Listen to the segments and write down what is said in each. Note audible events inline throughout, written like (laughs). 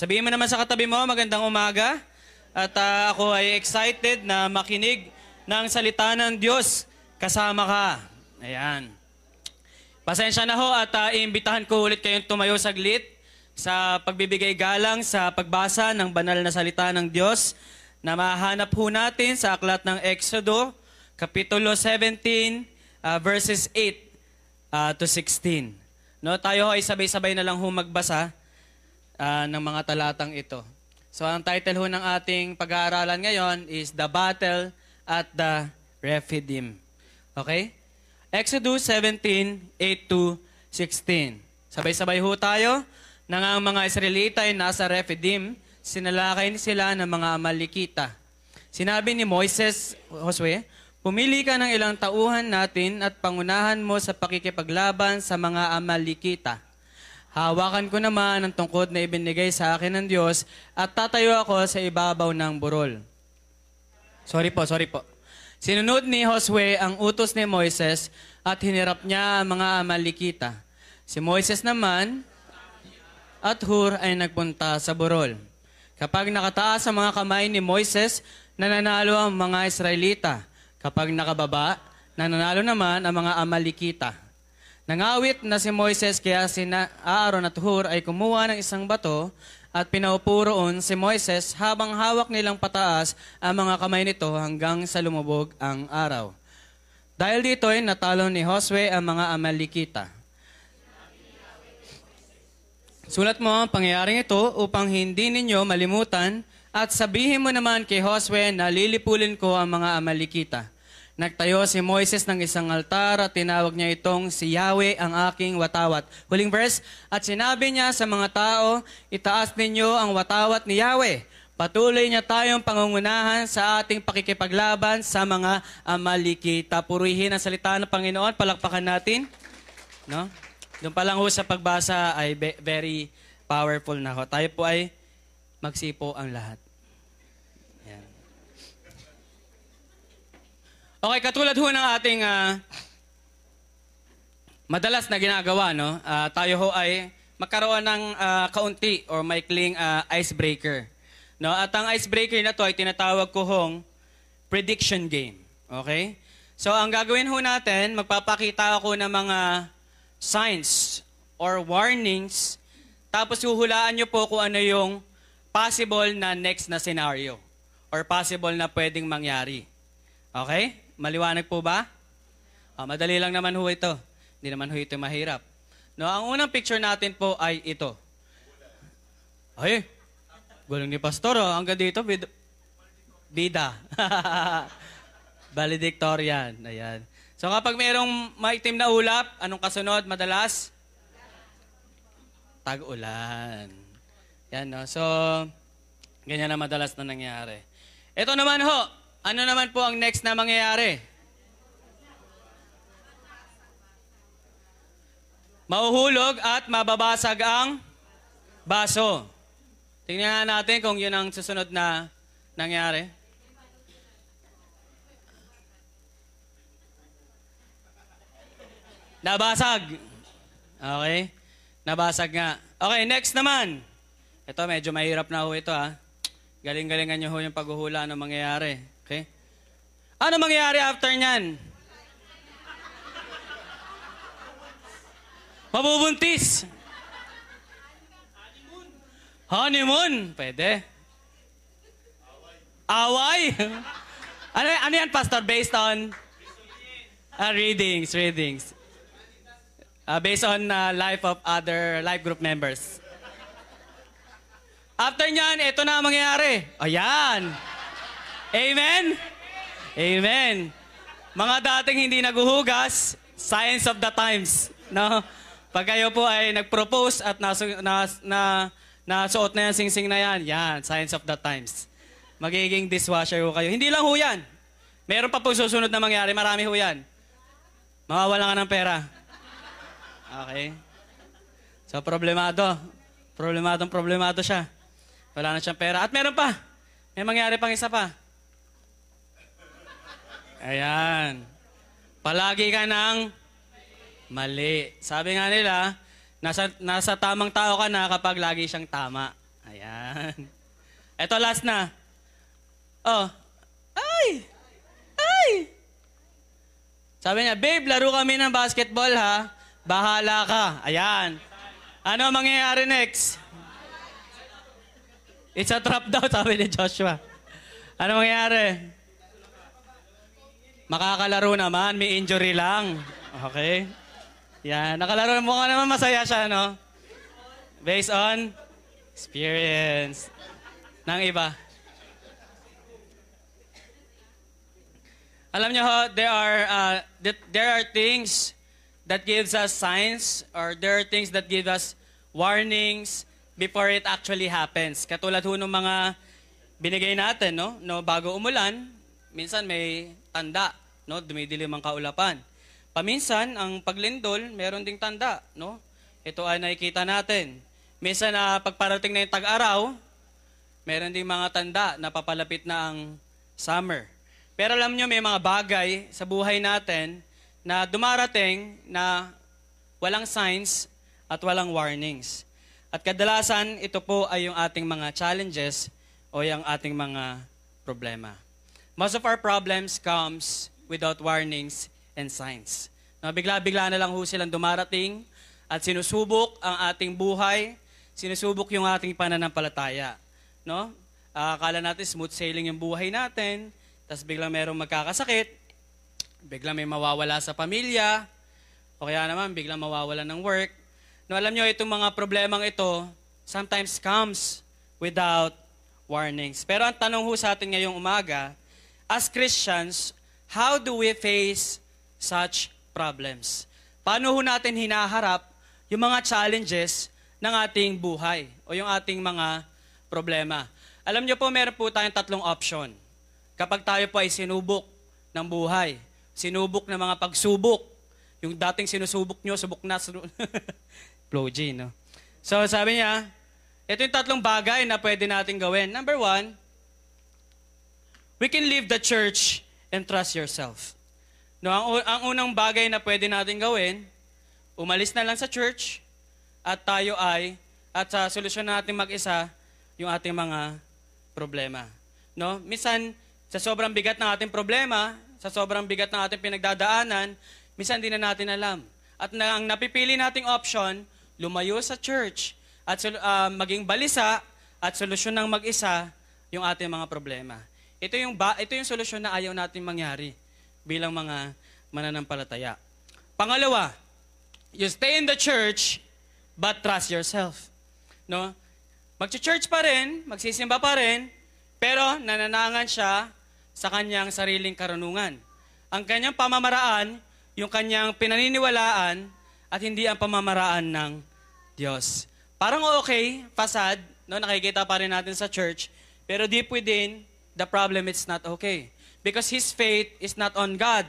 Sabihin mo naman sa katabi mo, magandang umaga. At ah, ako ay excited na makinig ng salita ng Diyos. Kasama ka. Ayan. Pasensya na ho at uh, iimbitahan ko ulit kayong tumayo saglit sa pagbibigay galang sa pagbasa ng banal na salita ng Diyos na mahanap ho natin sa aklat ng Exodo, Kapitulo 17, uh, verses 8 uh, to 16. No, tayo ho ay sabay-sabay na lang ho magbasa uh, ng mga talatang ito. So ang title ho ng ating pag-aaralan ngayon is The Battle at the Rephidim. Okay? Exodus 17, 8 to 16. Sabay-sabay ho tayo nang ang mga Israelita ay nasa Rephidim, sinalakay sila ng mga Amalekita. Sinabi ni Moises, Josue, Pumili ka ng ilang tauhan natin at pangunahan mo sa pakikipaglaban sa mga Amalekita. Hawakan ko naman ang tungkod na ibinigay sa akin ng Diyos at tatayo ako sa ibabaw ng burol. Sorry po, sorry po. Sinunod ni Josue ang utos ni Moises at hinirap niya ang mga Amalekita. Si Moises naman at Hur ay nagpunta sa burol. Kapag nakataas ang mga kamay ni Moises, nananalo ang mga Israelita. Kapag nakababa, nananalo naman ang mga Amalekita. Nangawit na si Moises kaya si Aaron at Hur ay kumuha ng isang bato at pinaupo roon si Moises habang hawak nilang pataas ang mga kamay nito hanggang sa lumubog ang araw. Dahil dito ay natalo ni Josue ang mga Amalekita. Sulat mo ang pangyayaring ito upang hindi ninyo malimutan at sabihin mo naman kay Josue na lilipulin ko ang mga Amalekita. Nagtayo si Moises ng isang altar at tinawag niya itong si Yahweh ang aking watawat. Huling verse, at sinabi niya sa mga tao, itaas ninyo ang watawat ni Yahweh. Patuloy niya tayong pangungunahan sa ating pakikipaglaban sa mga Amalekita. Purihin ang salita ng Panginoon. Palakpakan natin. No? Doon pa lang ho sa pagbasa ay very powerful na ho. Tayo po ay magsipo ang lahat. Okay, katulad ho ng ating ah, madalas na ginagawa, no? Ah, tayo ho ay magkaroon ng ah, kaunti or maikling ah, icebreaker. No? At ang icebreaker na to ay tinatawag ko hong prediction game. Okay? So ang gagawin ho natin, magpapakita ako ng mga signs or warnings, tapos huhulaan nyo po kung ano yung possible na next na scenario or possible na pwedeng mangyari. Okay? Maliwanag po ba? Ah, madali lang naman ho ito. Hindi naman ho ito mahirap. No, ang unang picture natin po ay ito. Ay, gulang ni Pastor. Oh. Hanggang dito, bid- bida. (laughs) Valedictorian. Ayan. So kapag mayroong maitim na ulap, anong kasunod madalas? Tag-ulan. Yan, no? So, ganyan na madalas na nangyari. Ito naman ho, ano naman po ang next na mangyayari? Mauhulog at mababasag ang baso. Tingnan natin kung yun ang susunod na nangyari. Nabasag. Okay? Nabasag nga. Okay, next naman. Ito, medyo mahirap na ho ito ha. Galing-galingan nyo ho yung paghuhula ano mangyayari. Ano mangyayari after nyan? Mabubuntis. Honeymoon. Pwede. Away. (laughs) ano, ano yan, Pastor? Based on? Ah, readings, readings. Uh, based on uh, life of other life group members. After nyan, ito na ang mangyayari. Ayan. Amen? Amen. Mga dating hindi naguhugas, science of the times. No? Pag kayo po ay nag-propose at nasu- na, na, nasuot na yan, sing-sing na yan, yan, science of the times. Magiging dishwasher ho kayo. Hindi lang ho yan. Meron pa po susunod na mangyari, marami ho yan. Mawawala ka ng pera. Okay? So, problemado. Problemadong problemado siya. Wala na siyang pera. At meron pa. May mangyari pang isa pa. Ayan. Palagi ka ng mali. Sabi nga nila, nasa, nasa tamang tao ka na kapag lagi siyang tama. Ayan. Ito last na. Oh. Ay! Ay! Sabi niya, babe, laro kami ng basketball ha. Bahala ka. Ayan. Ano mangyayari next? It's a trap daw, (laughs) sabi ni Joshua. Ano mangyayari? Makakalaro naman, may injury lang. Okay? Yan, nakalaro mo ka naman masaya siya, no? Based on experience. Nang iba. Alam niyo ho, there are uh, there are things that gives us signs or there are things that give us warnings before it actually happens. Katulad ho ng mga binigay natin, no? No, bago umulan, minsan may tanda, no? Dumidilim ang kaulapan. Paminsan, ang paglindol, meron ding tanda, no? Ito ay nakikita natin. Minsan na pagparating na yung tag-araw, meron ding mga tanda na papalapit na ang summer. Pero alam nyo, may mga bagay sa buhay natin na dumarating na walang signs at walang warnings. At kadalasan, ito po ay yung ating mga challenges o yung ating mga problema. Most of our problems comes without warnings and signs. Na bigla-bigla na lang ho silang dumarating at sinusubok ang ating buhay, sinusubok yung ating pananampalataya. No? Akala natin smooth sailing yung buhay natin, tapos biglang merong magkakasakit, biglang may mawawala sa pamilya, o kaya naman biglang mawawala ng work. No, alam nyo, itong mga problemang ito, sometimes comes without warnings. Pero ang tanong ho sa atin ngayong umaga, as Christians, how do we face such problems? Paano ho natin hinaharap yung mga challenges ng ating buhay o yung ating mga problema? Alam nyo po, meron po tayong tatlong option. Kapag tayo po ay sinubok ng buhay, sinubok ng mga pagsubok, yung dating sinusubok nyo, subok na. (laughs) Flow G, no? So sabi niya, ito yung tatlong bagay na pwede natin gawin. Number one, we can leave the church and trust yourself. No, ang, ang unang bagay na pwede natin gawin, umalis na lang sa church at tayo ay, at sa solusyon natin mag-isa, yung ating mga problema. No? Minsan, sa sobrang bigat ng ating problema, sa sobrang bigat ng ating pinagdadaanan, minsan hindi na natin alam. At na, ang napipili nating option, lumayo sa church at ah, maging balisa at solusyon ng mag-isa yung ating mga problema. Ito yung ba, ito yung solusyon na ayaw nating mangyari bilang mga mananampalataya. Pangalawa, you stay in the church but trust yourself. No? Magche-church pa rin, magsisimba pa rin, pero nananangan siya sa kanyang sariling karunungan. Ang kanyang pamamaraan, yung kanyang pinaniniwalaan, at hindi ang pamamaraan ng Diyos. Parang okay, fasad, no, nakikita pa rin natin sa church, pero deep within, the problem is not okay. Because his faith is not on God.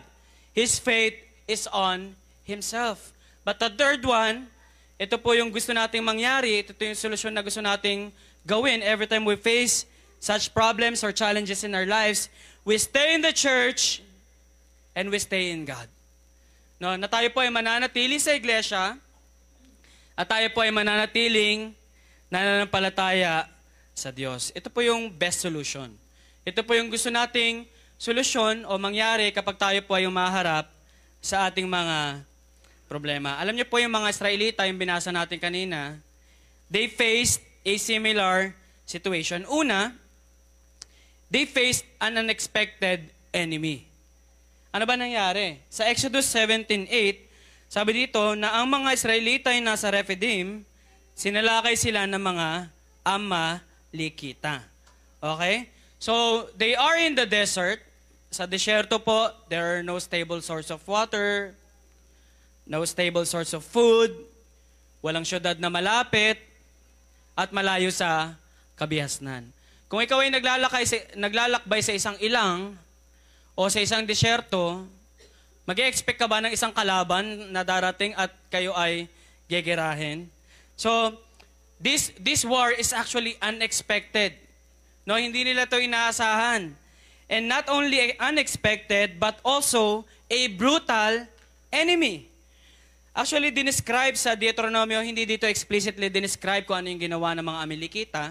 His faith is on himself. But the third one, ito po yung gusto nating mangyari, ito po yung solusyon na gusto nating gawin every time we face such problems or challenges in our lives. We stay in the church and we stay in God. No, na tayo po ay mananatili sa iglesia at tayo po ay mananatiling nananampalataya sa Diyos. Ito po yung best solution. Ito po yung gusto nating solusyon o mangyari kapag tayo po ay umaharap sa ating mga problema. Alam niyo po yung mga Israelita, yung binasa natin kanina, they faced a similar situation. Una, they faced an unexpected enemy. Ano ba nangyari? Sa Exodus 17.8, sabi dito na ang mga Israelita ay nasa Rephidim, sinalakay sila ng mga Amalekita. Okay? So, they are in the desert. Sa desierto po, there are no stable source of water, no stable source of food, walang syudad na malapit, at malayo sa kabihasnan. Kung ikaw ay naglalakay naglalakbay sa isang ilang o sa isang disyerto, mag expect ka ba ng isang kalaban na darating at kayo ay gegerahin? So, this, this war is actually unexpected. No, hindi nila to inaasahan. And not only unexpected, but also a brutal enemy. Actually, dinescribe sa Deuteronomio, hindi dito explicitly dinescribe kung ano yung ginawa ng mga Amalekita.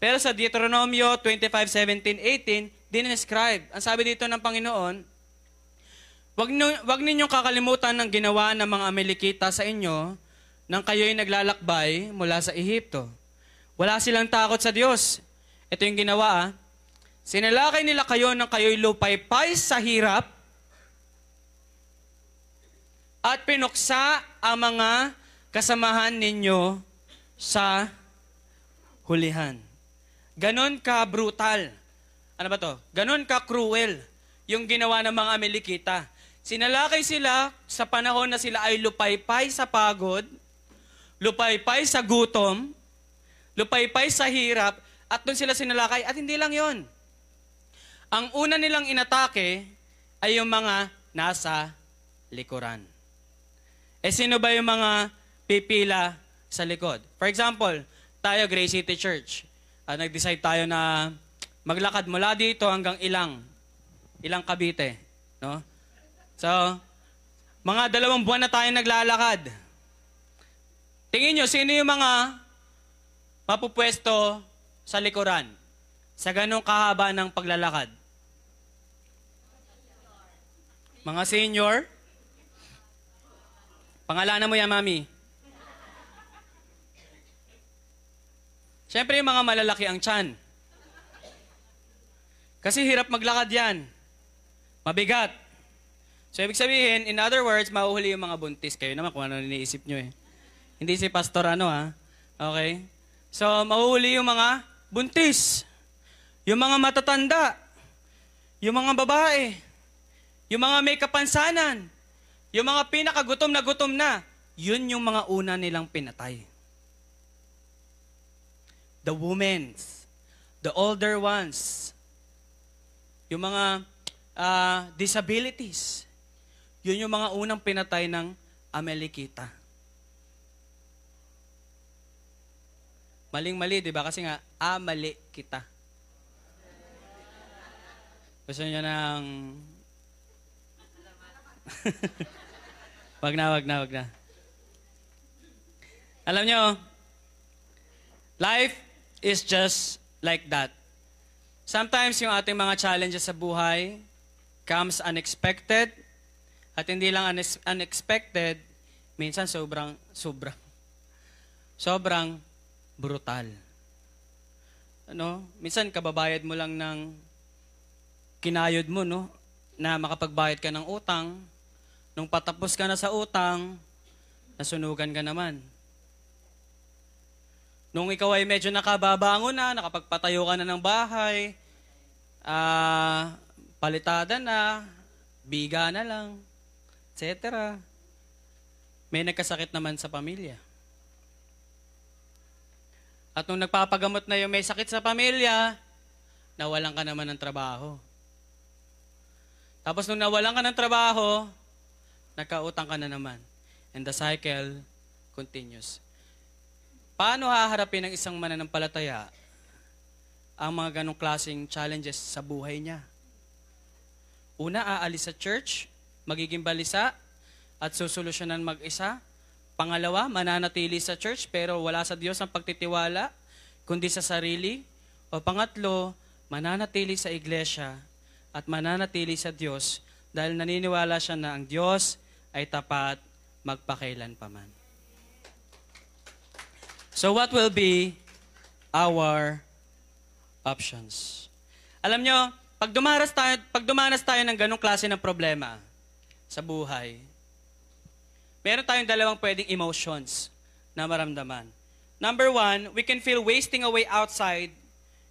Pero sa Deuteronomio 25:17, 18, dinescribe. Ang sabi dito ng Panginoon, wag, nyo, wag ninyong kakalimutan ng ginawa ng mga Amalekita sa inyo nang kayo'y naglalakbay mula sa Ehipto. Wala silang takot sa Diyos. Ito yung ginawa ah. Sinalakay nila kayo nang kayo'y lupaypay sa hirap at pinuksa ang mga kasamahan ninyo sa hulihan. Ganon ka brutal. Ano ba to? Ganon ka cruel yung ginawa ng mga Amelikita. Sinalakay sila sa panahon na sila ay lupaypay sa pagod, lupaypay sa gutom, lupaypay sa hirap, at doon sila sinalakay. At hindi lang yon. Ang una nilang inatake ay yung mga nasa likuran. Eh sino ba yung mga pipila sa likod? For example, tayo, Grace City Church, uh, nag-decide tayo na maglakad mula dito hanggang ilang, ilang Cavite. No? So, mga dalawang buwan na tayo naglalakad. Tingin nyo, sino yung mga mapupwesto sa likuran sa ganong kahaba ng paglalakad? Mga senior? Pangalanan mo yan, mami. Siyempre, yung mga malalaki ang tiyan. Kasi hirap maglakad yan. Mabigat. So, ibig sabihin, in other words, mahuhuli yung mga buntis. Kayo naman kung ano iniisip nyo eh. Hindi si pastor ano ha. Okay? So, mahuhuli yung mga buntis. Yung mga matatanda. Yung mga babae. Yung mga may kapansanan. Yung mga pinakagutom na gutom na, yun yung mga una nilang pinatay. The women, the older ones, yung mga uh, disabilities, yun yung mga unang pinatay ng Amelikita. Maling-mali, di ba? Kasi nga, amali kita. Gusto niyo ng... (laughs) Wag na, wag na, wag na. Alam nyo, life is just like that. Sometimes yung ating mga challenges sa buhay comes unexpected at hindi lang unexpected, minsan sobrang, sobrang, sobrang brutal. Ano? Minsan kababayad mo lang ng kinayod mo, no? Na makapagbayad ka ng utang, Nung patapos ka na sa utang, nasunugan ka naman. Nung ikaw ay medyo nakababangon na, nakapagpatayo ka na ng bahay, uh, palitada na, biga na lang, etc. May nagkasakit naman sa pamilya. At nung nagpapagamot na yung may sakit sa pamilya, nawalan ka naman ng trabaho. Tapos nung nawalan ka ng trabaho, nakautang ka na naman. And the cycle continues. Paano haharapin ng isang mananampalataya ang mga ganong klaseng challenges sa buhay niya? Una, aalis sa church, magiging balisa, at susolusyonan mag-isa. Pangalawa, mananatili sa church pero wala sa Diyos ang pagtitiwala, kundi sa sarili. O pangatlo, mananatili sa iglesia at mananatili sa Diyos dahil naniniwala siya na ang Diyos ay tapat magpakailan paman. So what will be our options? Alam nyo, pag dumaras tayo, pag dumanas tayo ng ganong klase ng problema sa buhay, meron tayong dalawang pwedeng emotions na maramdaman. Number one, we can feel wasting away outside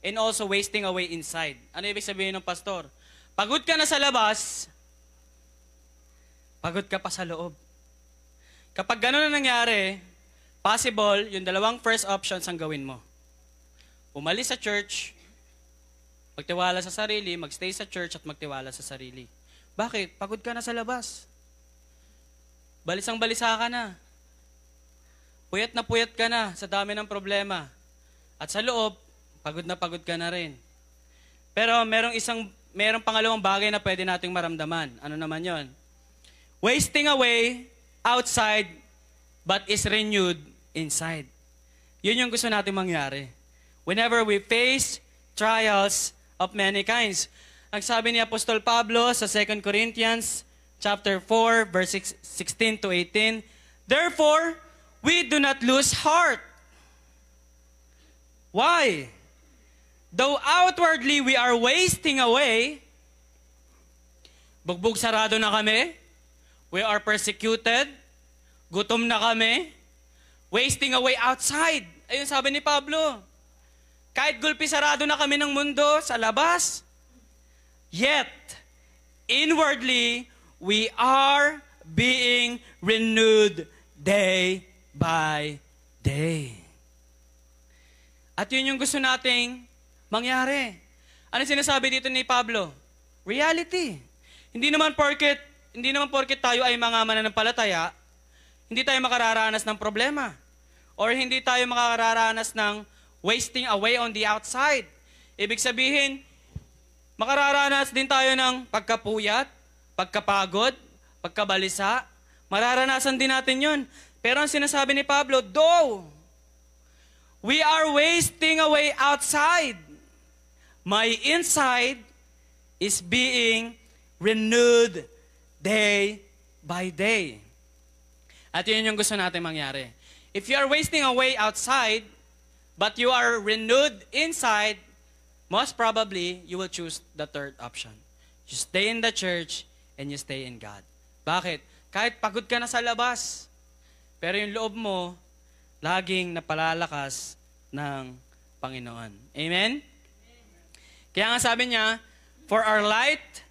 and also wasting away inside. Ano ibig sabihin ng pastor? Pagod ka na sa labas, Pagod ka pa sa loob. Kapag gano'n na nangyari, possible, yung dalawang first options ang gawin mo. Umalis sa church, magtiwala sa sarili, magstay sa church at magtiwala sa sarili. Bakit? Pagod ka na sa labas. Balisang balisa ka na. Puyat na puyat ka na sa dami ng problema. At sa loob, pagod na pagod ka na rin. Pero merong isang, merong pangalawang bagay na pwede nating maramdaman. Ano naman yon? wasting away outside but is renewed inside. Yun yung gusto natin mangyari. whenever we face trials of many kinds. Ang sabi ni Apostol Pablo sa 2 Corinthians chapter 4 verse 16 to 18, Therefore, we do not lose heart. Why? Though outwardly we are wasting away, bugbog sarado na kami, we are persecuted, gutom na kami, wasting away outside. Ayun sabi ni Pablo. Kahit gulpi sarado na kami ng mundo sa labas, yet, inwardly, we are being renewed day by day. At yun yung gusto nating mangyari. Ano sinasabi dito ni Pablo? Reality. Hindi naman porket, hindi naman porket tayo ay mga mananampalataya, hindi tayo makararanas ng problema. Or hindi tayo makararanas ng wasting away on the outside. Ibig sabihin, makararanas din tayo ng pagkapuyat, pagkapagod, pagkabalisa. Mararanasan din natin yun. Pero ang sinasabi ni Pablo, though we are wasting away outside, my inside is being renewed day by day. At yun yung gusto natin mangyari. If you are wasting away outside, but you are renewed inside, most probably, you will choose the third option. You stay in the church and you stay in God. Bakit? Kahit pagod ka na sa labas, pero yung loob mo, laging napalalakas ng Panginoon. Amen? Kaya nga sabi niya, For our light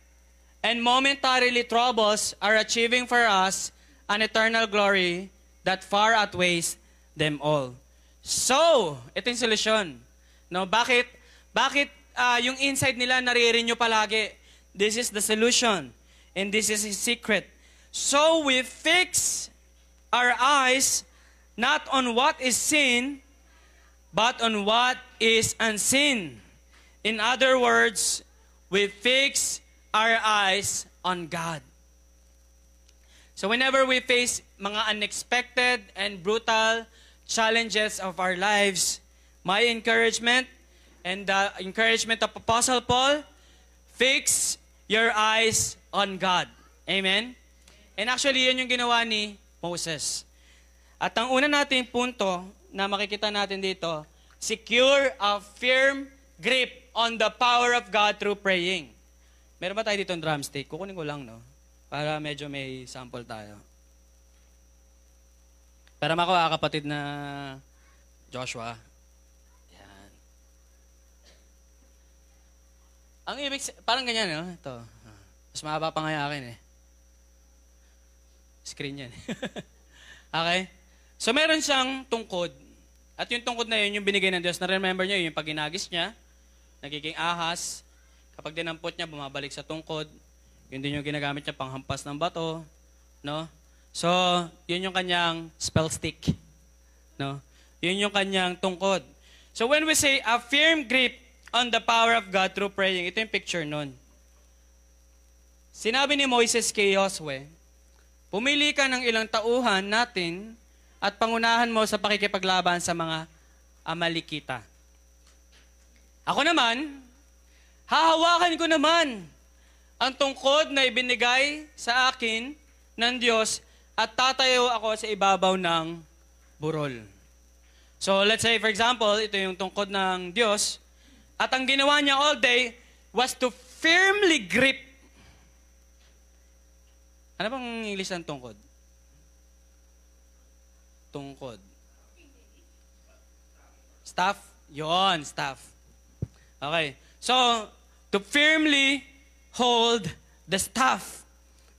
and momentarily troubles are achieving for us an eternal glory that far outweighs them all. So, ito yung solusyon. No, bakit bakit ah, yung inside nila nare-renew palagi? This is the solution. And this is his secret. So we fix our eyes not on what is seen, but on what is unseen. In other words, we fix our eyes on God. So whenever we face mga unexpected and brutal challenges of our lives, my encouragement and the encouragement of Apostle Paul, fix your eyes on God. Amen? And actually, yun yung ginawa ni Moses. At ang una nating punto na makikita natin dito, secure a firm grip on the power of God through praying. Meron ba tayo dito ng drumstick? Kukunin ko lang, no? Para medyo may sample tayo. Para makuha kapatid na Joshua. Ang ibig, parang ganyan, no? Ito. Mas mahaba pa nga akin, eh. Screen yan. (laughs) okay? So, meron siyang tungkod. At yung tungkod na yun, yung binigay ng Diyos. Na-remember niyo, yung pag ginagis niya, nagiging ahas. Kapag dinampot niya, bumabalik sa tungkod. Yun din yung ginagamit niya panghampas ng bato. No? So, yun yung kanyang spell stick. No? Yun yung kanyang tungkod. So, when we say a firm grip on the power of God through praying, ito yung picture nun. Sinabi ni Moises kay Josue, Pumili ka ng ilang tauhan natin at pangunahan mo sa pakikipaglaban sa mga Amalikita. Ako naman, hahawakan ko naman ang tungkod na ibinigay sa akin ng Diyos at tatayo ako sa ibabaw ng burol. So let's say for example, ito yung tungkod ng Diyos at ang ginawa niya all day was to firmly grip ano bang English ng tungkod? Tungkod. Staff? Yon, staff. Okay. So, to firmly hold the staff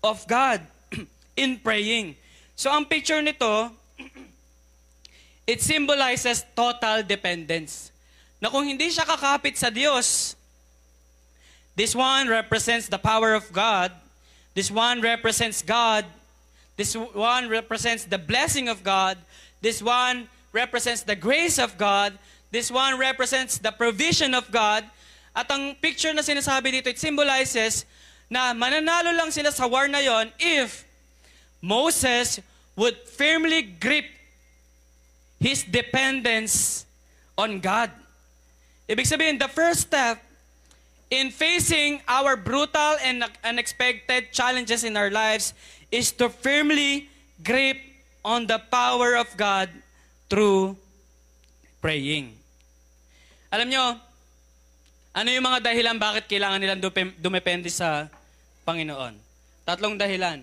of God (clears throat) in praying. So, ang picture nito, (clears throat) it symbolizes total dependence. Na kung hindi siya kakapit sa Diyos, this one represents the power of God, This one represents God. This one represents the blessing of God. This one represents the grace of God. This one represents the provision of God. At ang picture na sinasabi dito, it symbolizes na mananalo lang sila sa war na yon if Moses would firmly grip his dependence on God. Ibig sabihin, the first step in facing our brutal and unexpected challenges in our lives is to firmly grip on the power of God through praying. Alam nyo, ano yung mga dahilan bakit kailangan nilang dumepende sa Panginoon? Tatlong dahilan.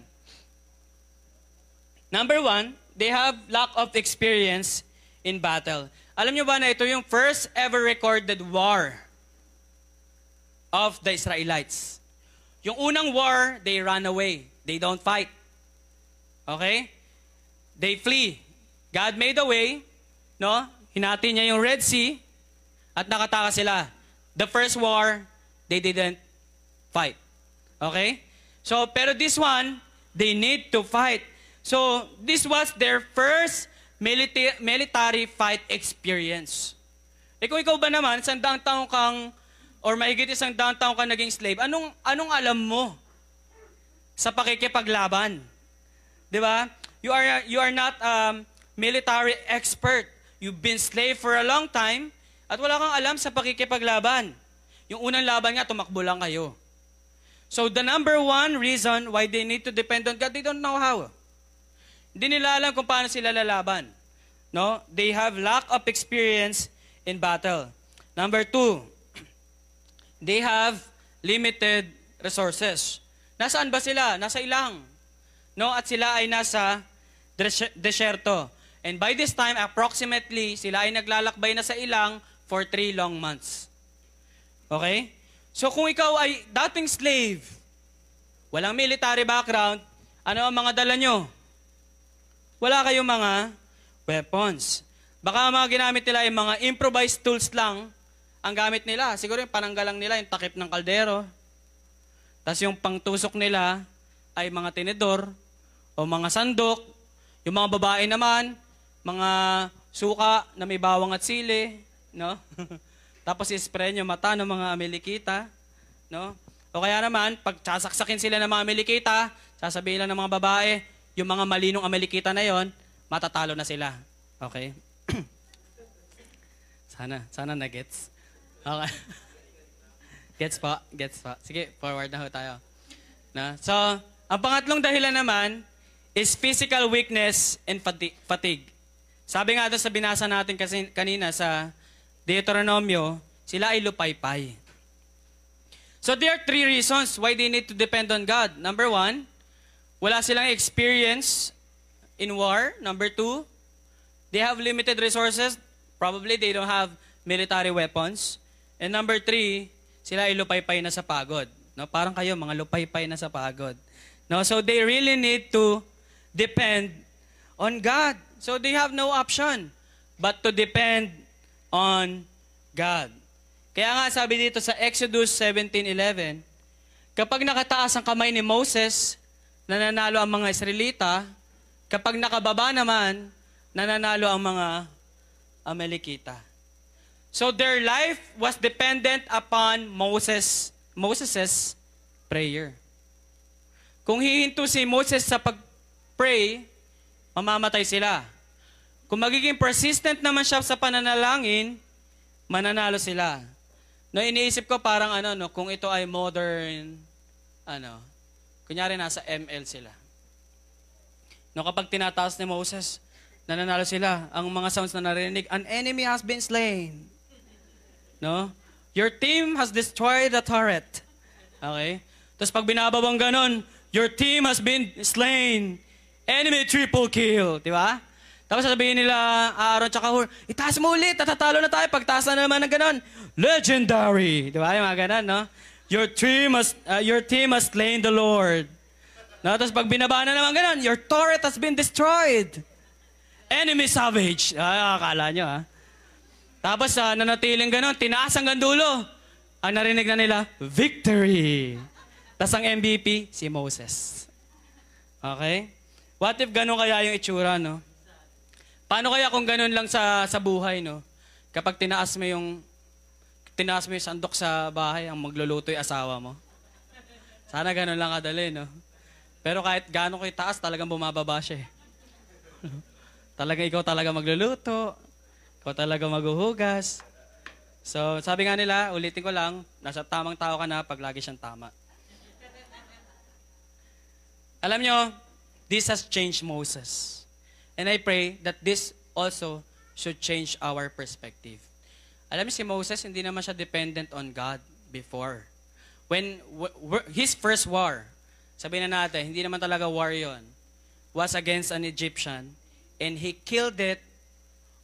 Number one, they have lack of experience in battle. Alam nyo ba na ito yung first ever recorded war of the Israelites? Yung unang war, they run away. They don't fight. Okay? They flee. God made a way, no? Hinati niya yung Red Sea at nakataka sila. The first war, they didn't fight. Okay? So, pero this one, they need to fight. So, this was their first military, military fight experience. Eh kung ikaw ba naman, isang daang taong kang, or mahigit isang daang taong kang naging slave, anong, anong alam mo sa pakikipaglaban? Di ba? You are, you are not um, military expert. You've been slave for a long time, at wala kang alam sa pakikipaglaban. Yung unang laban nga, tumakbo lang kayo. So the number one reason why they need to depend on God, they don't know how. Hindi nila alam kung paano sila lalaban. No? They have lack of experience in battle. Number two, they have limited resources. Nasaan ba sila? Nasa ilang. No? At sila ay nasa des- desyerto. And by this time, approximately, sila ay naglalakbay na sa ilang for three long months. Okay? So kung ikaw ay dating slave, walang military background, ano ang mga dala nyo? Wala kayong mga weapons. Baka mga ginamit nila ay mga improvised tools lang ang gamit nila. Siguro yung pananggalang nila, yung takip ng kaldero. Tapos yung pangtusok nila ay mga tinidor o mga sandok. Yung mga babae naman, mga suka na may bawang at sili. No? (laughs) Tapos ispray yung mata ng mga Amelikita. No? O kaya naman, pag sasaksakin sila ng mga Amelikita, sasabihin lang ng mga babae, yung mga malinong Amelikita na yon, matatalo na sila. Okay? (clears throat) sana, sana na gets. Okay. (laughs) gets po, gets po. Sige, forward na ho tayo. Na? So, ang pangatlong dahilan naman is physical weakness and fati- fatigue. Sabi nga doon sa binasa natin kasi kanina sa Deuteronomio, sila ay lupaypay. So there are three reasons why they need to depend on God. Number one, wala silang experience in war. Number two, they have limited resources. Probably they don't have military weapons. And number three, sila ay lupaypay na sa pagod. No? Parang kayo, mga lupaypay na sa pagod. No? So they really need to depend on God. So they have no option but to depend on God. Kaya nga sabi dito sa Exodus 17.11, kapag nakataas ang kamay ni Moses, nananalo ang mga Israelita. Kapag nakababa naman, nananalo ang mga Amalekita. So their life was dependent upon Moses, Moses' prayer. Kung hihinto si Moses sa pag-pray, mamamatay sila. Kung magiging persistent naman siya sa pananalangin, mananalo sila. No, iniisip ko parang ano, no, kung ito ay modern, ano, kunyari nasa ML sila. No, kapag tinataas ni Moses, nananalo sila. Ang mga sounds na narinig, an enemy has been slain. No? Your team has destroyed the turret. Okay? Tapos pag binababang ganon, your team has been slain. Enemy triple kill. Di ba? Tapos sasabihin nila, Aaron tsaka Hur, itaas mo ulit, tatatalo na tayo. Pagtaas na naman ng ganon, legendary. Di ba? Yung mga ganon, no? Your team has, uh, your team has slain the Lord. No? Tapos pag binaba na naman ganon, your turret has been destroyed. Enemy savage. Ah, akala nyo, ha? Tapos uh, nanatiling ganon, tinaas hanggang dulo. Ang narinig na nila, victory. Tapos ang MVP, si Moses. Okay? What if ganon kaya yung itsura, no? Paano kaya kung ganun lang sa, sa buhay, no? Kapag tinaas mo yung tinaas mo yung sandok sa bahay, ang magluluto yung asawa mo. Sana ganun lang kadali, no? Pero kahit gano'n ko taas, talagang bumababa siya eh. (laughs) talaga ikaw talaga magluluto. Ikaw talaga maghuhugas. So, sabi nga nila, ulitin ko lang, nasa tamang tao ka na pag lagi siyang tama. Alam nyo, this has changed Moses. And I pray that this also should change our perspective. Alam niyo si Moses, hindi naman siya dependent on God before. When his first war, sabihin na natin, hindi naman talaga war yon, was against an Egyptian, and he killed it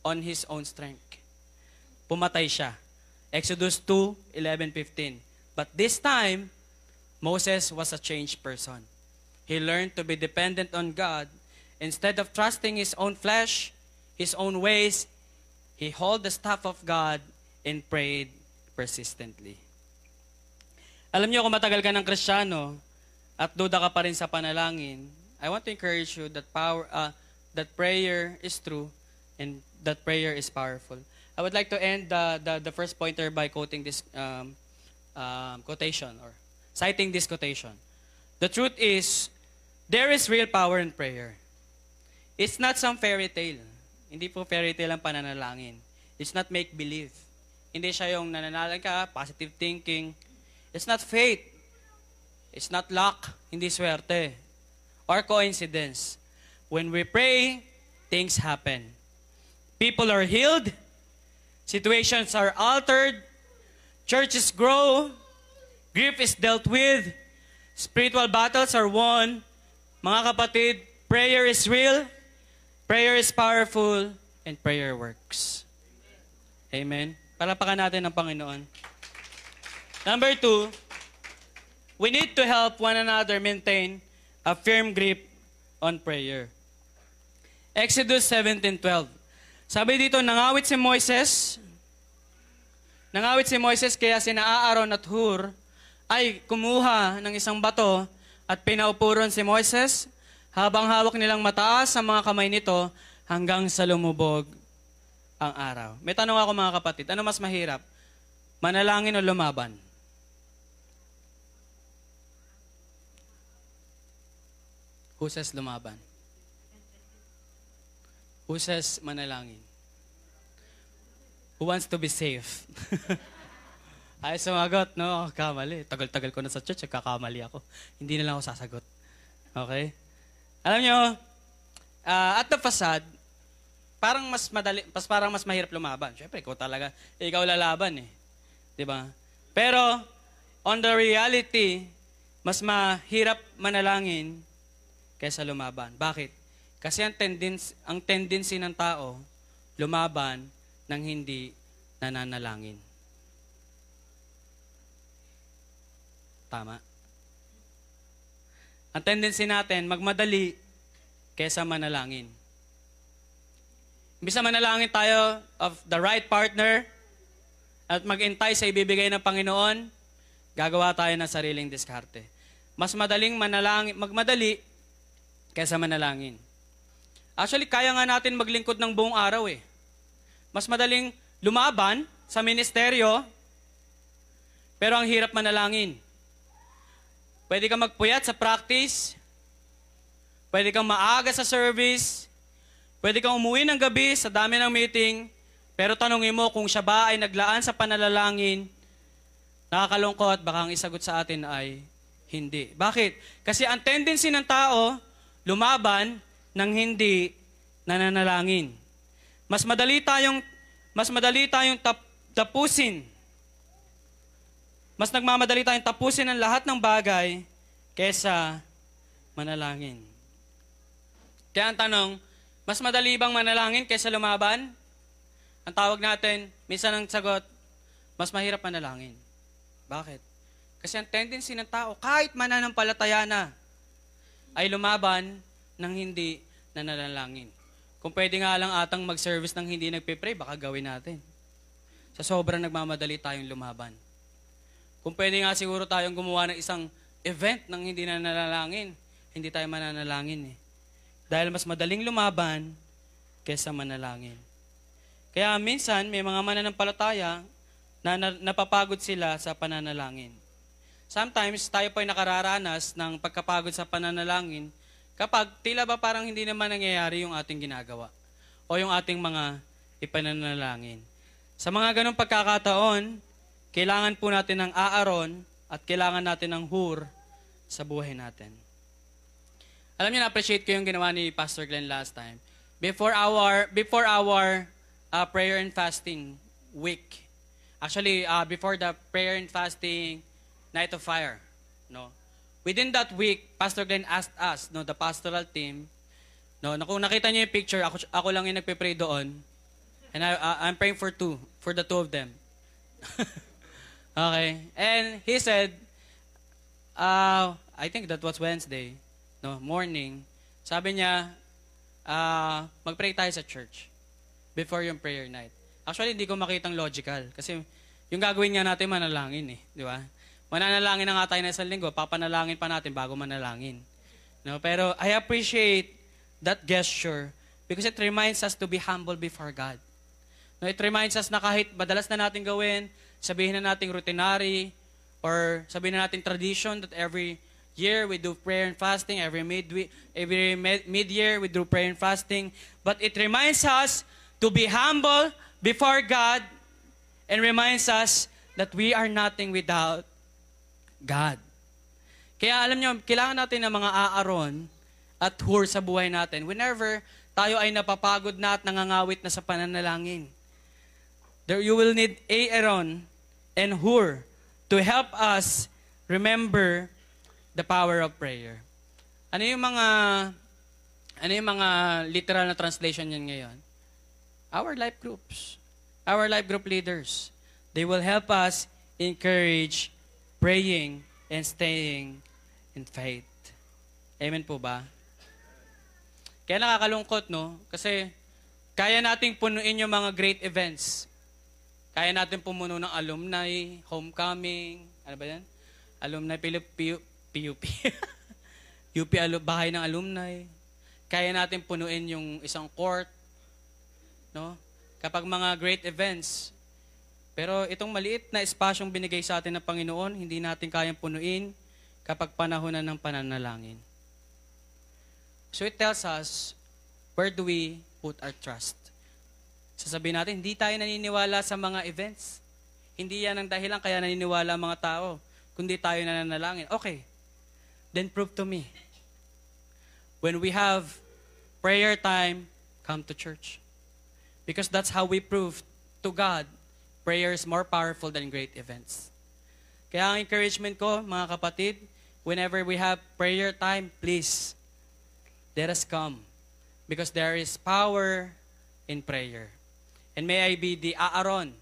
on his own strength. Pumatay siya. Exodus 2, 11, 15. But this time, Moses was a changed person. He learned to be dependent on God. Instead of trusting his own flesh, his own ways, he held the staff of God and prayed persistently. Alam niyo kung matagal ka ng Kristiyano at duda ka pa rin sa panalangin, I want to encourage you that power uh, that prayer is true and that prayer is powerful. I would like to end the, the, the first pointer by quoting this um, um, quotation or citing this quotation. The truth is, there is real power in prayer. It's not some fairy tale. Hindi po fairy tale ang pananalangin. It's not make-believe. Hindi siya yung nananalang ka, positive thinking. It's not faith. It's not luck. Hindi swerte. Or coincidence. When we pray, things happen. People are healed. Situations are altered. Churches grow. Grief is dealt with. Spiritual battles are won. Mga kapatid, prayer is real. Prayer is powerful. And prayer works. Amen. Palapakan natin ng Panginoon. Number two, we need to help one another maintain a firm grip on prayer. Exodus 17.12 Sabi dito, nangawit si Moises, nangawit si Moises kaya sina Aaron at Hur ay kumuha ng isang bato at pinaupuron si Moises habang hawak nilang mataas sa mga kamay nito hanggang sa lumubog ang araw. May tanong ako mga kapatid, ano mas mahirap? Manalangin o lumaban? Who says lumaban? Who says manalangin? Who wants to be safe? (laughs) Ay, sumagot, no? Kamali. Tagal-tagal ko na sa church, kakamali ako. Hindi na lang ako sasagot. Okay? Alam nyo, uh, at the facade, parang mas madali, pas parang mas mahirap lumaban. Syempre, ikaw talaga, ikaw lalaban eh. 'Di ba? Pero on the reality, mas mahirap manalangin kaysa lumaban. Bakit? Kasi ang tendency, ang tendency ng tao lumaban nang hindi nananalangin. Tama. Ang tendency natin magmadali kaysa manalangin. Imbis na manalangin tayo of the right partner at magintay sa ibibigay ng Panginoon, gagawa tayo ng sariling diskarte. Mas madaling manalangin, magmadali kaysa manalangin. Actually, kaya nga natin maglingkod ng buong araw eh. Mas madaling lumaban sa ministeryo, pero ang hirap manalangin. Pwede kang magpuyat sa practice, pwede kang maaga sa service, Pwede kang umuwi ng gabi sa dami ng meeting, pero tanongin mo kung siya ba ay naglaan sa panalalangin, nakakalungkot, baka ang isagot sa atin ay hindi. Bakit? Kasi ang tendency ng tao, lumaban ng hindi nananalangin. Mas madali tayong mas madali tayong tap, tapusin. Mas nagmamadali tayong tapusin ang lahat ng bagay kesa manalangin. Kaya ang tanong, mas madali bang manalangin kaysa lumaban? Ang tawag natin, minsan ang sagot, mas mahirap manalangin. Bakit? Kasi ang tendency ng tao, kahit mananampalataya na, ay lumaban ng hindi nananalangin. Kung pwede nga lang atang mag-service ng hindi nagpe-pray, baka gawin natin. Sa sobrang nagmamadali tayong lumaban. Kung pwede nga siguro tayong gumawa ng isang event ng hindi nananalangin, hindi tayo mananalangin eh. Dahil mas madaling lumaban kaysa manalangin. Kaya minsan, may mga mananampalataya na napapagod sila sa pananalangin. Sometimes, tayo po ay nakararanas ng pagkapagod sa pananalangin kapag tila ba parang hindi naman nangyayari yung ating ginagawa o yung ating mga ipananalangin. Sa mga ganong pagkakataon, kailangan po natin ng Aaron at kailangan natin ng Hur sa buhay natin. Alam niyo, na-appreciate ko yung ginawa ni Pastor Glenn last time. Before our, before our uh, prayer and fasting week, actually, uh, before the prayer and fasting night of fire, no? Within that week, Pastor Glenn asked us, no, the pastoral team, no, na kung nakita niyo yung picture, ako, ako lang yung nagpe-pray doon, and I, uh, I'm praying for two, for the two of them. (laughs) okay. And he said, uh, I think that was Wednesday, no, morning, sabi niya, uh, mag-pray tayo sa church before yung prayer night. Actually, hindi ko makitang logical. Kasi yung gagawin nga natin, manalangin eh. Di ba? Mananalangin na nga tayo na isang linggo, papanalangin pa natin bago manalangin. No? Pero I appreciate that gesture because it reminds us to be humble before God. No, it reminds us na kahit madalas na natin gawin, sabihin na nating routinary, or sabihin na natin tradition that every year we do prayer and fasting, every mid every mid-year we do prayer and fasting, but it reminds us to be humble before God and reminds us that we are nothing without God. Kaya alam niyo, kailangan natin ng mga aaron at hur sa buhay natin whenever tayo ay napapagod na at nangangawit na sa pananalangin. There you will need Aaron and Hur to help us remember the power of prayer. Ano yung mga ano yung mga literal na translation niyan ngayon? Our life groups. Our life group leaders. They will help us encourage praying and staying in faith. Amen po ba? Kaya nakakalungkot, no? Kasi kaya nating punuin yung mga great events. Kaya natin pumuno ng alumni, homecoming, ano ba yan? Alumni, PUP, PUP. UP, (laughs) bahay ng alumni. Kaya natin punuin yung isang court, no? Kapag mga great events. Pero itong maliit na espasyong binigay sa atin ng Panginoon, hindi natin kayang punuin kapag panahon na ng pananalangin. So it tells us, where do we put our trust? Sasabihin natin, hindi tayo naniniwala sa mga events. Hindi yan ang dahilan kaya naniniwala ang mga tao. Kundi tayo nananalangin. Okay, then prove to me. When we have prayer time, come to church. Because that's how we prove to God, prayer is more powerful than great events. Kaya ang encouragement ko, mga kapatid, whenever we have prayer time, please, let us come. Because there is power in prayer. And may I be the Aaron,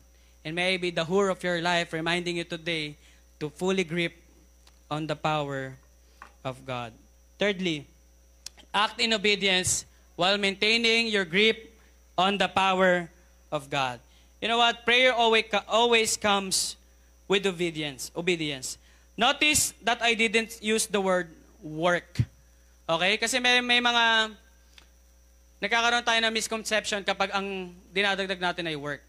and may I be the Hur of your life, reminding you today to fully grip on the power of God. Thirdly, act in obedience while maintaining your grip on the power of God. You know what? Prayer always, comes with obedience. Obedience. Notice that I didn't use the word work. Okay? Kasi may, may mga nagkakaroon tayo ng misconception kapag ang dinadagdag natin ay work.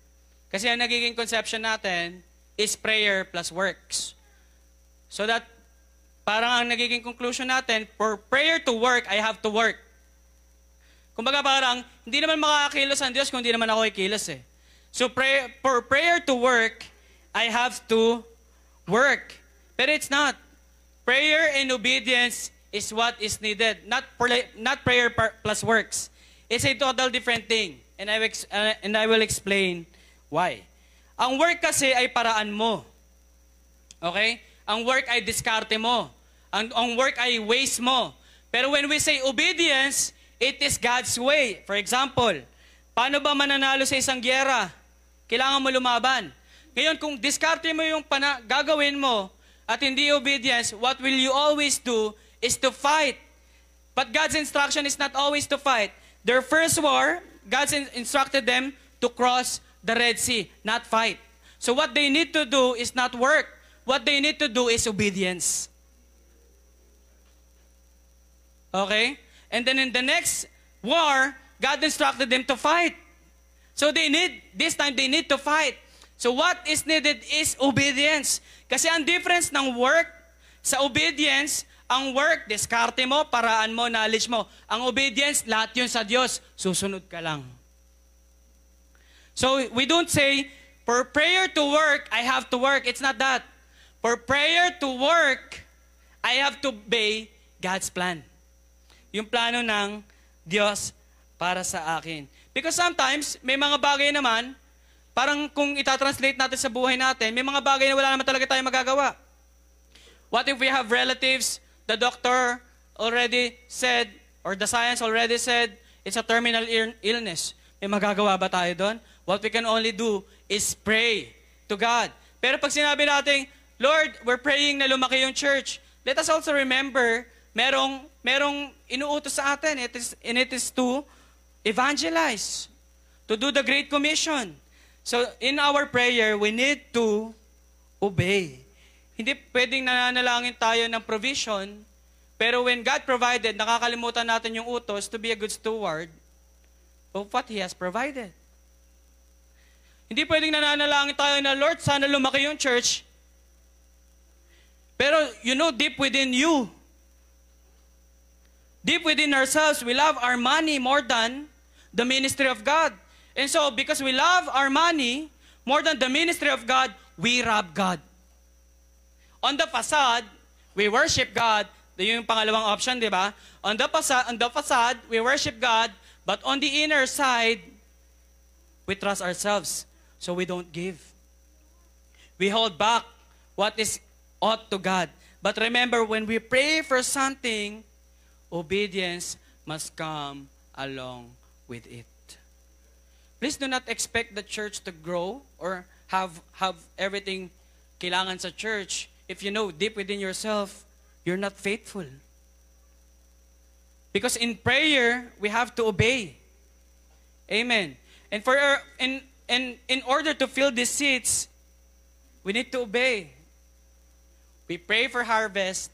Kasi ang nagiging conception natin is prayer plus works. So that parang ang nagiging conclusion natin, for prayer to work, I have to work. Kumbaga parang, hindi naman makakakilos ang Diyos kung hindi naman ako ikilos eh. So pray, for prayer to work, I have to work. But it's not. Prayer and obedience is what is needed, not, not prayer plus works. It's a total different thing. And I, uh, and I will explain why. Ang work kasi ay paraan mo. Okay? Ang work ay diskarte mo. Ang, ang work ay ways mo. Pero when we say obedience, it is God's way. For example, paano ba mananalo sa isang gyera? Kailangan mo lumaban. Ngayon, kung diskarte mo yung pana- gagawin mo at hindi obedience, what will you always do is to fight. But God's instruction is not always to fight. Their first war, God instructed them to cross the Red Sea, not fight. So what they need to do is not work. What they need to do is obedience. Okay? And then in the next war, God instructed them to fight. So they need, this time they need to fight. So what is needed is obedience. Kasi ang difference ng work sa obedience, ang work, diskarte mo, paraan mo, knowledge mo. Ang obedience, lahat yun sa Diyos. Susunod ka lang. So we don't say, For prayer to work, I have to work. It's not that. For prayer to work, I have to obey God's plan. Yung plano ng Diyos para sa akin. Because sometimes, may mga bagay naman, parang kung itatranslate natin sa buhay natin, may mga bagay na wala naman talaga tayo magagawa. What if we have relatives, the doctor already said, or the science already said, it's a terminal ill- illness. May magagawa ba tayo doon? What we can only do is pray to God. Pero pag sinabi natin, Lord, we're praying na lumaki yung church, let us also remember, merong, merong inuutos sa atin, it is, and it is to evangelize, to do the Great Commission. So, in our prayer, we need to obey. Hindi pwedeng nananalangin tayo ng provision, pero when God provided, nakakalimutan natin yung utos to be a good steward of what He has provided. Hindi pwedeng nananalangin tayo na, Lord, sana lumaki yung church. Pero you know, deep within you, deep within ourselves, we love our money more than the ministry of God. And so, because we love our money more than the ministry of God, we rob God. On the facade, we worship God. Yun yung pangalawang option, di ba? On the, facade, on the facade, we worship God, but on the inner side, we trust ourselves, so we don't give. We hold back what is ought to God. But remember, when we pray for something, obedience must come along with it. Please do not expect the church to grow or have, have everything kailangan sa church if you know deep within yourself, you're not faithful. Because in prayer, we have to obey. Amen. And for our, in, in, in order to fill these seats, we need to obey. We pray for harvest,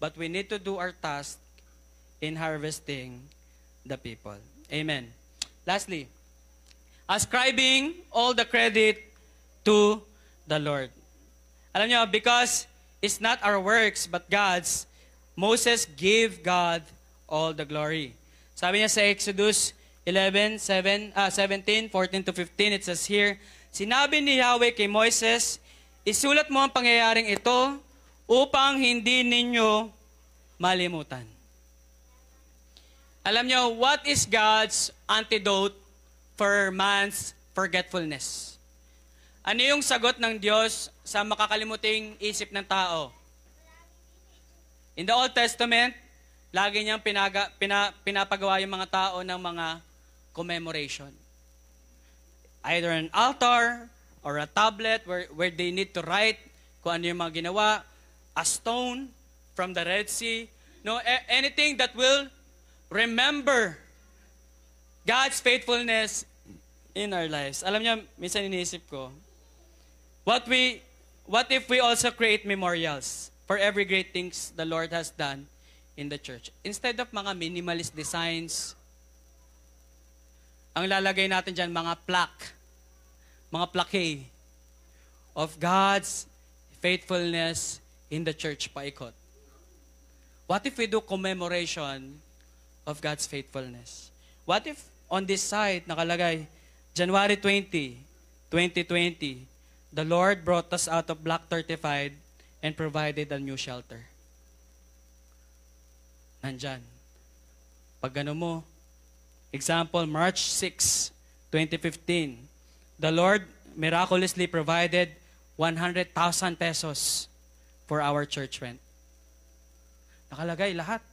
but we need to do our task in harvesting the people. Amen. Lastly, ascribing all the credit to the Lord. Alam nyo, because it's not our works, but God's, Moses gave God all the glory. Sabi niya sa Exodus 11, 7, ah, 17, 14 to 15, it says here, Sinabi ni Yahweh kay Moises, Isulat mo ang pangyayaring ito upang hindi ninyo malimutan. Alam nyo, what is God's antidote for man's forgetfulness? Ano yung sagot ng Diyos sa makakalimuting isip ng tao? In the Old Testament, lagi niyang pinaga, pina, pinapagawa yung mga tao ng mga commemoration. Either an altar or a tablet where, where they need to write kung ano yung mga ginawa, a stone from the Red Sea, no, anything that will remember God's faithfulness in our lives. Alam niyo, minsan iniisip ko, what we, what if we also create memorials for every great things the Lord has done in the church? Instead of mga minimalist designs, ang lalagay natin dyan, mga plaque, mga plaque of God's faithfulness in the church paikot. What if we do commemoration of God's faithfulness? What if on this side nakalagay, January 20, 2020, the Lord brought us out of Block 35 and provided a new shelter. Nandyan. Pag ano mo, example, March 6, 2015, the Lord miraculously provided 100,000 pesos for our church rent. Nakalagay lahat.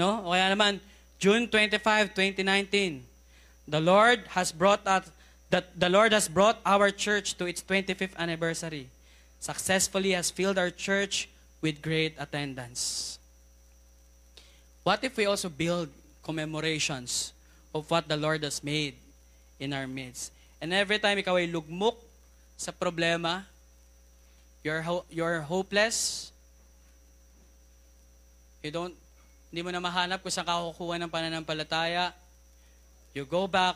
No? O kaya naman, June 25, 2019, the Lord has brought us that the Lord has brought our church to its 25th anniversary. Successfully has filled our church with great attendance. What if we also build commemorations of what the Lord has made in our midst? And every time ikaw ay lugmok sa problema, you're, ho- you're hopeless, you don't, hindi mo na mahanap kung saan ka kukuha ng pananampalataya, you go back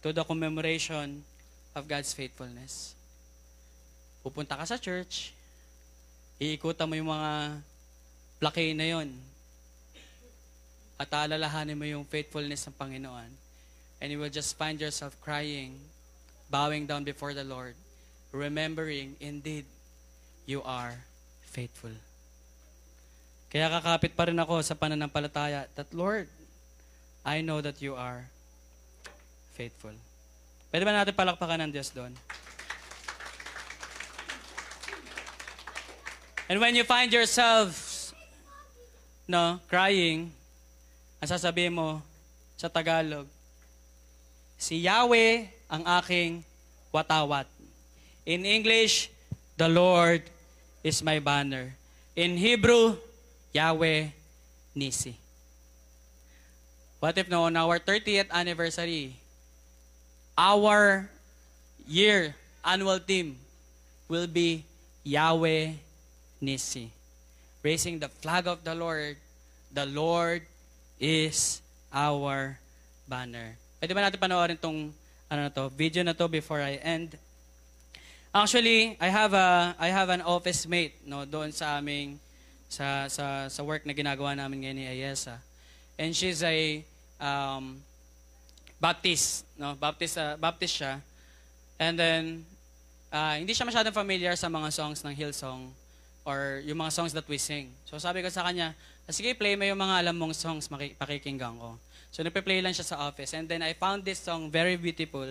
to the commemoration of God's faithfulness. Pupunta ka sa church, iikutan mo yung mga plake na yon at aalalahanin mo yung faithfulness ng Panginoon. And you will just find yourself crying bowing down before the Lord, remembering indeed you are faithful. Kaya kakapit pa rin ako sa pananampalataya that Lord, I know that you are faithful. Pwede ba natin palakpakan ng Diyos doon? And when you find yourself, no, crying, ang sasabihin mo sa Tagalog, si Yahweh ang aking watawat. In English, the Lord is my banner. In Hebrew, Yahweh Nisi. What if no, on our 30th anniversary, our year annual theme will be Yahweh Nisi. Raising the flag of the Lord, the Lord is our banner. Pwede ba natin panoorin tong ano na to, video na to before I end? Actually, I have a I have an office mate no doon sa aming sa sa sa work na ginagawa namin ngayon ni Ayesa. And she's a um, Baptist, no? Baptist uh, Baptist siya. And then uh, hindi siya masyadong familiar sa mga songs ng Hillsong or yung mga songs that we sing. So sabi ko sa kanya, "Ah, sige play mo yung mga alam mong songs, pakikinggan ko. So nagpe-play lang siya sa office. And then I found this song very beautiful.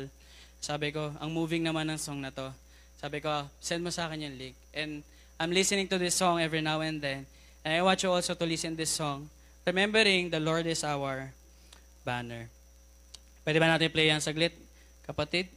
Sabi ko, ang moving naman ng song na to. Sabi ko, send mo sa akin yung link. And I'm listening to this song every now and then. And I want you also to listen this song. Remembering the Lord is our banner. Pwede ba natin play yan saglit, kapatid?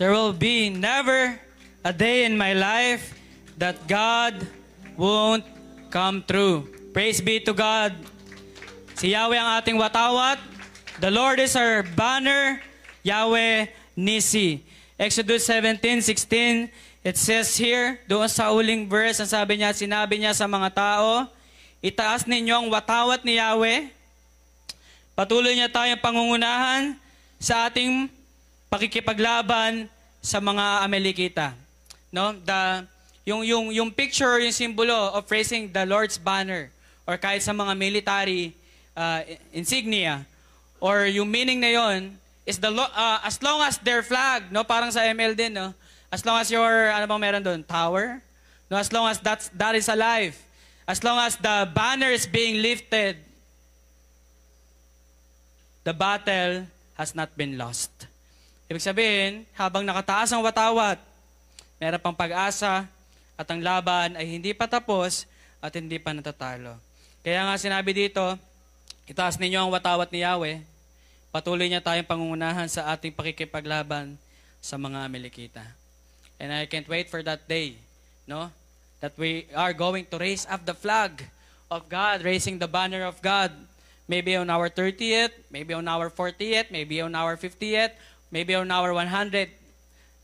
There will be never a day in my life that God won't come through. Praise be to God. Si Yahweh ang ating watawat. The Lord is our banner. Yahweh Nisi. Exodus 17:16 it says here, doon sa uling verse, ang sabi niya, sinabi niya sa mga tao, itaas ninyo ang watawat ni Yahweh. Patuloy niya tayong pangungunahan sa ating pakikipaglaban sa mga Amalekita. No? The yung yung yung picture, yung simbolo of raising the Lord's banner or kahit sa mga military uh, insignia or yung meaning na yon is the uh, as long as their flag, no, parang sa ML din, no. As long as your ano bang meron doon, tower, no, as long as that's that is alive, as long as the banner is being lifted, the battle has not been lost. Ibig sabihin, habang nakataas ang watawat, meron pang pag-asa at ang laban ay hindi pa tapos at hindi pa natatalo. Kaya nga sinabi dito, itaas ninyo ang watawat ni Yahweh, patuloy niya tayong pangungunahan sa ating pakikipaglaban sa mga Amalekita. And I can't wait for that day, no? That we are going to raise up the flag of God, raising the banner of God. Maybe on our 30th, maybe on our 40th, maybe on our 50th, maybe on our 100th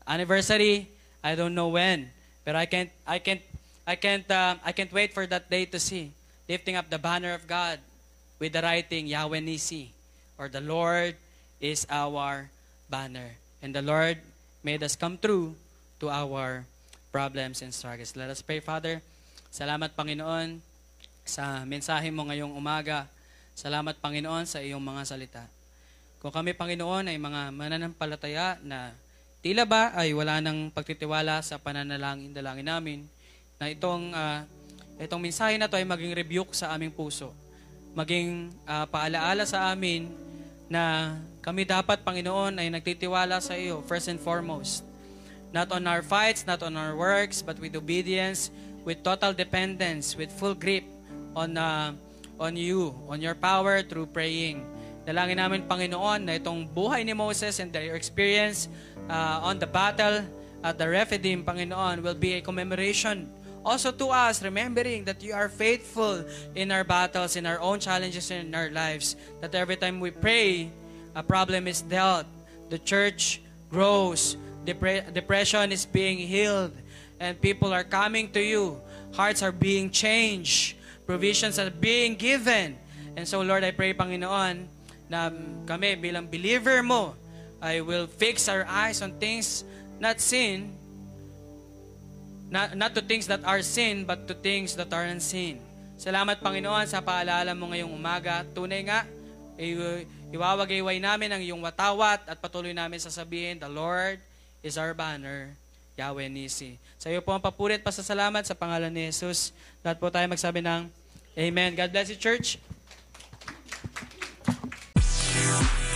anniversary. I don't know when, but I can't, I can't, I can't, uh, I can't wait for that day to see lifting up the banner of God with the writing Yahweh Nisi, or the Lord is our banner, and the Lord made us come through to our problems and struggles. Let us pray, Father. Salamat, Panginoon, sa mensahe mo ngayong umaga. Salamat, Panginoon, sa iyong mga salita. Kung kami, Panginoon, ay mga mananampalataya na tila ba ay wala nang pagtitiwala sa pananalangin dalangin namin, na itong, ah, itong mensahe na to ay maging rebuke sa aming puso. Maging ah, paalaala sa amin na kami dapat, Panginoon, ay nagtitiwala sa iyo, first and foremost. Not on our fights, not on our works, but with obedience, with total dependence, with full grip on uh, on you, on your power through praying. Dalangin namin, Panginoon, na itong buhay ni Moses and their experience uh, on the battle at the Rephidim, Panginoon, will be a commemoration also to us, remembering that you are faithful in our battles, in our own challenges in our lives. That every time we pray, a problem is dealt. The church grows. Depre- depression is being healed. And people are coming to you. Hearts are being changed. Provisions are being given. And so, Lord, I pray, Panginoon, na kami bilang believer mo, I will fix our eyes on things not seen, not, not to things that are seen, but to things that are unseen. Salamat, Panginoon, sa paalala mo ngayong umaga. Tunay nga, iwawagayway namin ang iyong watawat at patuloy namin sasabihin, The Lord is our banner, Yahweh Nisi. Sa iyo po ang papurit, pasasalamat sa pangalan ni Jesus. Lahat po tayo magsabi ng Amen. God bless you, church. Peace.